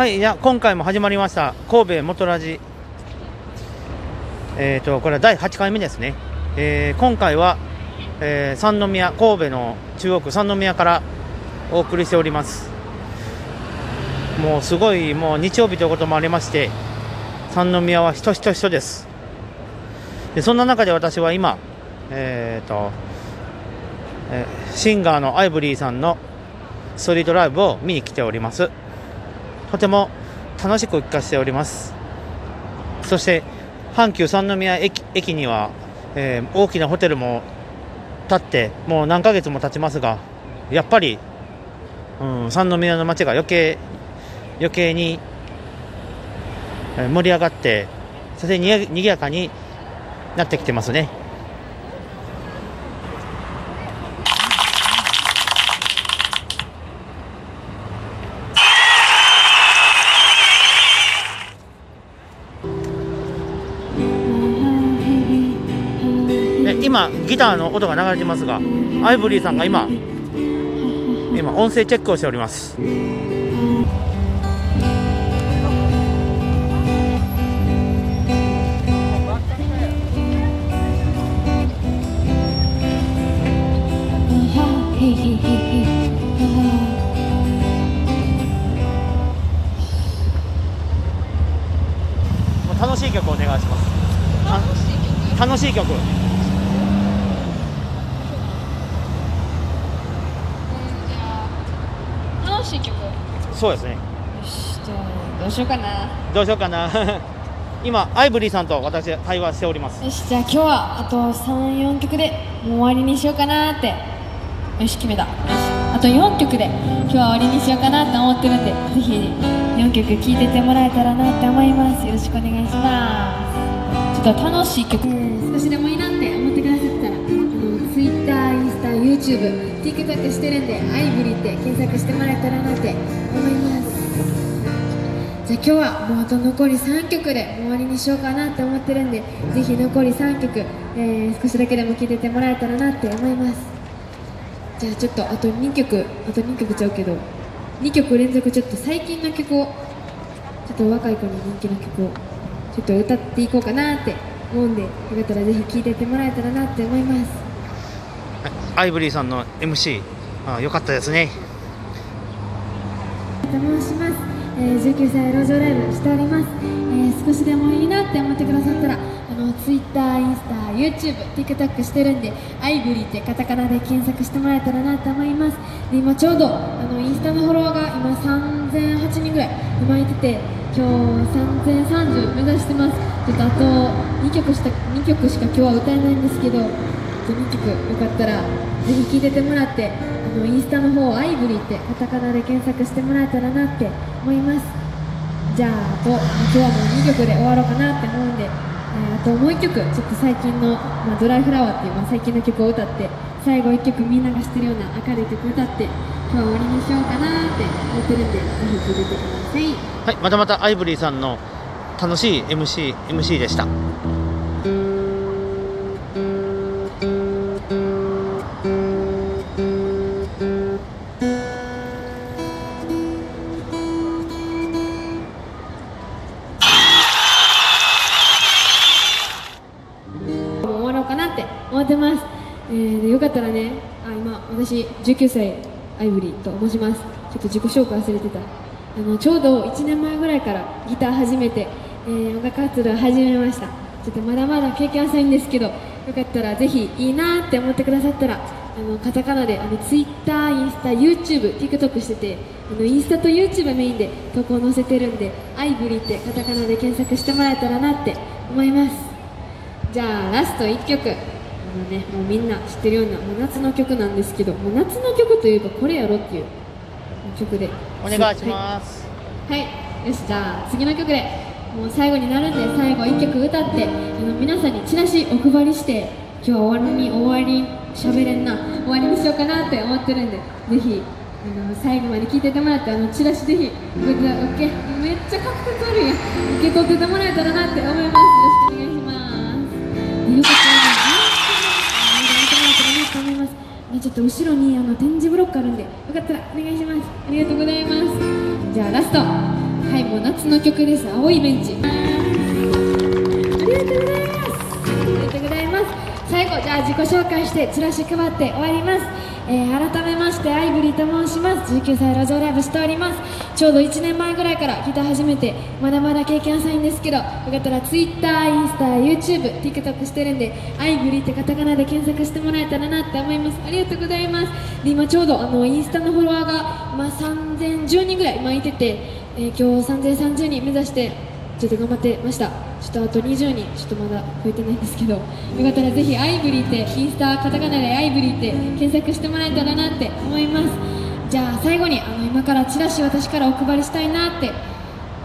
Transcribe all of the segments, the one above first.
はい、いや今回も始まりました神戸元ラジ。えっ、とこれは第8回目ですね。えー今回は、えー三宮神戸の中央区三宮からお送りしております。もうすごいもう日曜日ということもありまして三宮は人人人です。でそんな中で私は今えっ、と、えシンガーのアイブリーさんのストリートライブを見に来ております。とても楽しく聞かせております。そして阪急三宮駅駅には、えー大きなホテルも建ってもう何ヶ月も経ちますがやっぱり、うん、三宮の街が余計余計に盛り上がってそしてにぎやかになってきてますね。今ギターの音が流れてますがアイブリーさんが今今音声チェックをしております。楽しい曲お願いします。楽しい曲楽しい曲よそうですね。しじゃあどうしようかな。どうしようかな。今アイブリーさんと私会話しております。よしじゃあ今日はあと34曲でもう終わりにしようかなって。よし決めた。よしあと4曲で今日は終わりにしようかなって思ってるんでぜひ4曲聴いててもらえたらなって思います。よろしくお願いします。ちょっと楽しい曲、少しでもいいなって YouTube、TikTok してるんでアイブリって検索してもらえたらなって思います。じゃあ今日はもうあと残り3曲で終わりにしようかなって思ってるんでぜひ残り3曲、えー少しだけでも聴いててもらえたらなって思います。じゃあちょっとあと2曲あと2曲ちゃうけど2曲連続ちょっと最近の曲をちょっと若い子に人気の曲をちょっと歌っていこうかなって思うんでよかったらぜひ聴いててもらえたらなって思います。アイブリーさんの MC あよかったですね。と申します、えー19歳路上ライブしております、えー少しでもいいなって思ってくださったらあの Twitter、インスタ、YouTube、TikTok してるんでアイブリーってカタカナで検索してもらえたらなと思います。で今ちょうどあのインスタのフォロワーが今3008人ぐらい今いてて今日3030目指してます。ちょっとあと2曲した2曲しか今日は歌えないんですけど2曲よかったらぜひ聴いててもらってあのインスタの方アイブリーってカタカナで検索してもらえたらなって思います。じゃああと今日はもう2曲で終わろうかなって思うんで、えーあともう1曲ちょっと最近の、まあ、ドライフラワーっていう、まあ、最近の曲を歌って最後1曲みんなが知ってるような明るい曲歌って今日は終わりにしようかなって思ってるんでぜひ聴いててください。はいまたまたアイブリーさんの楽しい MC, MC でした。19歳アイブリーと申します。ちょっと自己紹介忘れてた。あのちょうど1年前ぐらいからギター始めて、えー音楽活動始めました。ちょっとまだまだ経験浅いんですけどよかったらぜひいいなって思ってくださったらあのカタカナであの Twitter、インスタ、YouTube、TikTok しててあのインスタと YouTube メインで投稿載せてるんでアイブリーってカタカナで検索してもらえたらなって思います。じゃあラスト1曲。のねもうみんな知ってるようなもう夏の曲なんですけどもう夏の曲というかこれやろっていう曲で。お願いします、はい、はい、よしじゃあ次の曲でもう最後になるんで最後1曲歌ってあの皆さんにチラシお配りして今日は終わりに終わり喋れんな終わりにしようかなって思ってるんでぜひあの最後まで聞いててもらってあのチラシぜひめっちゃかっこ悪いやん。受け取っててもらえたらなって思います。よろしくお願いしますと思います。ねちょっと後ろにあの展示ブロックあるんでよかったらお願いします。ありがとうございます。じゃあラスト。はいもう夏の曲です。青いベンチ。後じゃあ自己紹介してチラシ配って終わります、えー改めましてアイブリーと申します。19歳路上ライブしております。ちょうど1年前ぐらいからギター始めてまだまだ経験浅いんですけどよかったら Twitter、インスタ、YouTube、TikTok してるんでアイブリーってカタカナで検索してもらえたらなって思います。ありがとうございます。で今ちょうどあのインスタのフォロワーが、まあ、3010人ぐらい今いてて、えー今日3030人目指してちょっと頑張ってました。ちょっとあと20人ちょっとまだ増えてないんですけどよかったらぜひアイブリーってインスタカタカナでアイブリーって検索してもらえたらなって思います。じゃあ最後にあの今からチラシ私からお配りしたいなって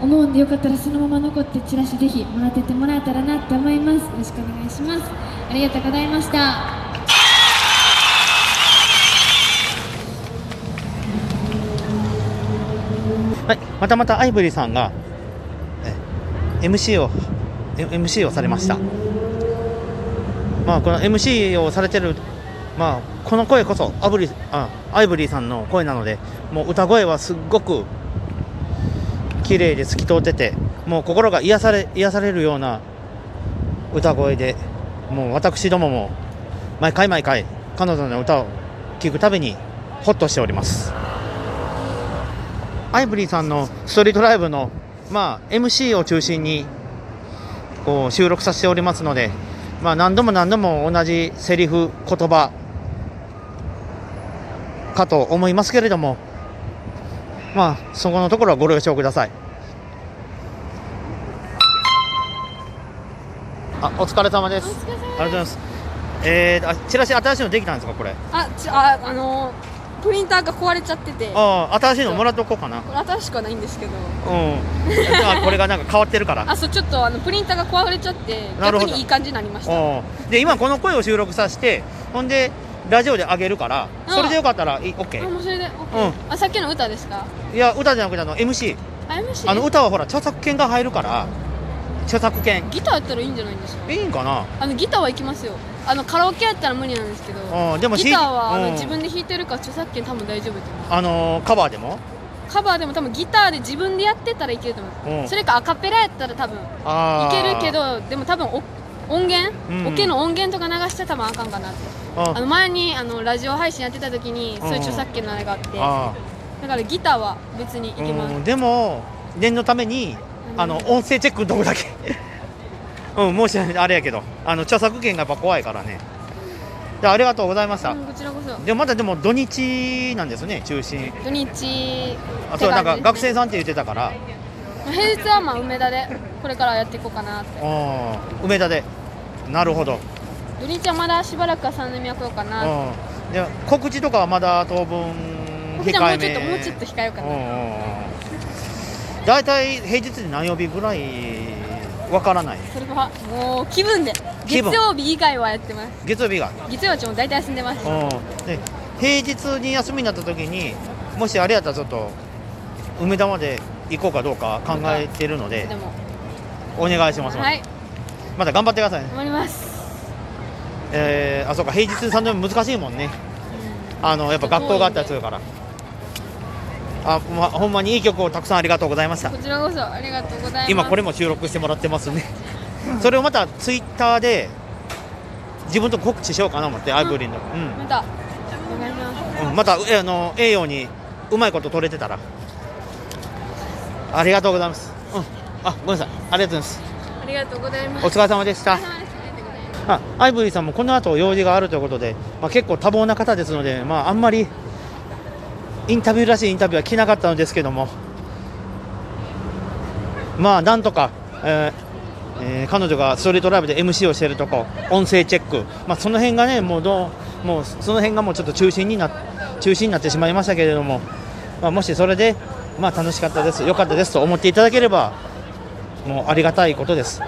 思うんでよかったらそのまま残ってチラシぜひもらっててもらえたらなって思います。よろしくお願いします。ありがとうございました。はい、またまたアイブリーさんが MC を MC をされました。まあこの MC をされてるまあこの声こそアブリあアイブリーさんの声なので、もう歌声はすっごく綺麗で透き通ってて、もう心が癒され癒されるような歌声で、もう私どもも毎回毎回彼女の歌を聴くたびにホッとしております。アイブリーさんのストリートライブの、まあ、MC を中心にこう収録させておりますので、まあ、何度も何度も同じセリフ、言葉かと思いますけれども、まあ、そこのところはご了承ください。あ、お疲れ様です。ありがとうございます。えー、あチラシ新しいのできたんですか、これ？あ、ちあ、あのープリンターが壊れちゃってて、ああ、新しいのもらっとこうかな。新しくはないんですけど、うん。あこれがなんか変わってるから。あ、そうちょっとあのプリンターが壊れちゃって、逆にいい感じになりました。うんで今この声を収録させてほんでラジオで上げるからうんそれでよかったらいいあ、OK もうそれで、オッケうんーあ、さっきの歌ですか？いや歌じゃなくてあの MC あ、MC。あの歌はほら著作権が入るから著作権。ギターやったらいいんじゃないんですか？いいんかな？あのギターは行きますよ。あのカラオケやったら無理なんですけど、うんでもギターはあうん。の自分で弾いてるから著作権多分大丈夫と思う。あのーカバーでも？カバーでも多分ギターで自分でやってたらいけると思う。うん。それかアカペラやったら多分いあー。けるけど、でも多分お音源、うんオケの音源とか流して多分あかんかなって。ああの前にあのラジオ配信やってた時にそういう著作権のあれがあって。あだからギターは別にいけます、うん。でも念のためにあの音声チェックのとこだけ。うん申し訳ないあれやけど。あの著作権がやっぱ怖いからね。でありがとうございました、うんこちらこそ。でもまだでも土日なんですね中心土日。あそうなんか学生ささんって言ってたから。平日はまあ梅田でこれからやっていこうかなって。あー梅田で。なるほど、土日はまだしばらくは三宮来ようかな。うん、で告知とかはまだ当分じゃあもう控えめちょっともうちょっと控えようかな、大体平日で何曜日ぐらい？わからない。それはもう気分で。気分月曜日以外はやってます。月曜日が、月曜日も大体休んでます。うん、で平日に休みになった時にもしあれやったらちょっと梅田まで行こうかどうか考えてるのででも。お願いします、はい。また頑張ってくださいね。頑張ります、えー、あそうか。平日3度目難しいもんね。あのやっぱ学校があったりするからあ、ま、ほんまにいい曲をたくさんありがとうございました。こちらこそありがとうございます。今これも収録してもらってますね。それをまたツイッターで自分と告知しようかな思ってアイブリンの、また。お願いします。うんうん、またえあのええようにうまいこと取れてたら。ありがとうございます、うん、あごめんなさい。ありがとうございます。ありがとうございます。お疲れ様でした。あアイブリーさんもこの後用事があるということで、まあ、結構多忙な方ですので、まあ、あんまりインタビューらしいインタビューは来なかったのですけども。まあなんとか、えーえー彼女がストリートライブで MC をしているとこ音声チェック、まあ、その辺がねもうどうもうその辺がもうちょっと中心にな中心になってしまいましたけれども、まあ、もしそれで、まあ、楽しかったです。良かったですと思っていただければもうありがたいことです。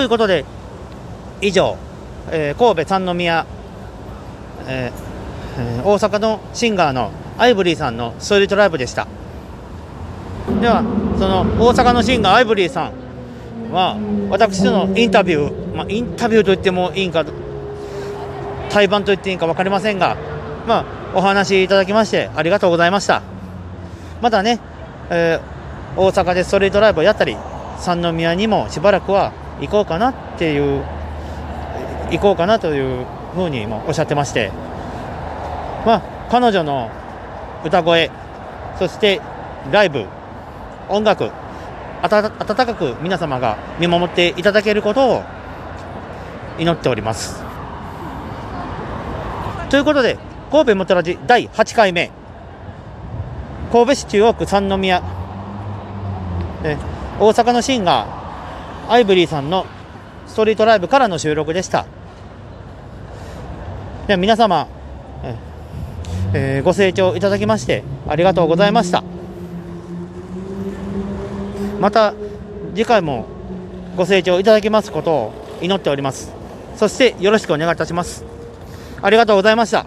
ということで以上、えー神戸三宮、えー大阪のシンガーのアイブリーさんのストリートライブでした。ではその大阪のシンガーアイブリーさんは私とのインタビュー、まあ、インタビューと言ってもいいんか対バンと言っていいんか分かりませんが、まあ、お話いただきましてありがとうございました。またね、えー大阪でストリートライブをやったり三宮にもしばらくは行こうかなっていう行こうかなというふうにもおっしゃってましてまあ彼女の歌声そしてライブ音楽温かく皆様が見守っていただけることを祈っております。ということで神戸もたらじ第8回目神戸市中央区三宮。大阪のシンガーアイブリーさんのストリートライブからの収録でした。では皆様、ええーご清聴いただきましてありがとうございました。また次回もご清聴いただきますことを祈っております。そしてよろしくお願いいたします。ありがとうございました。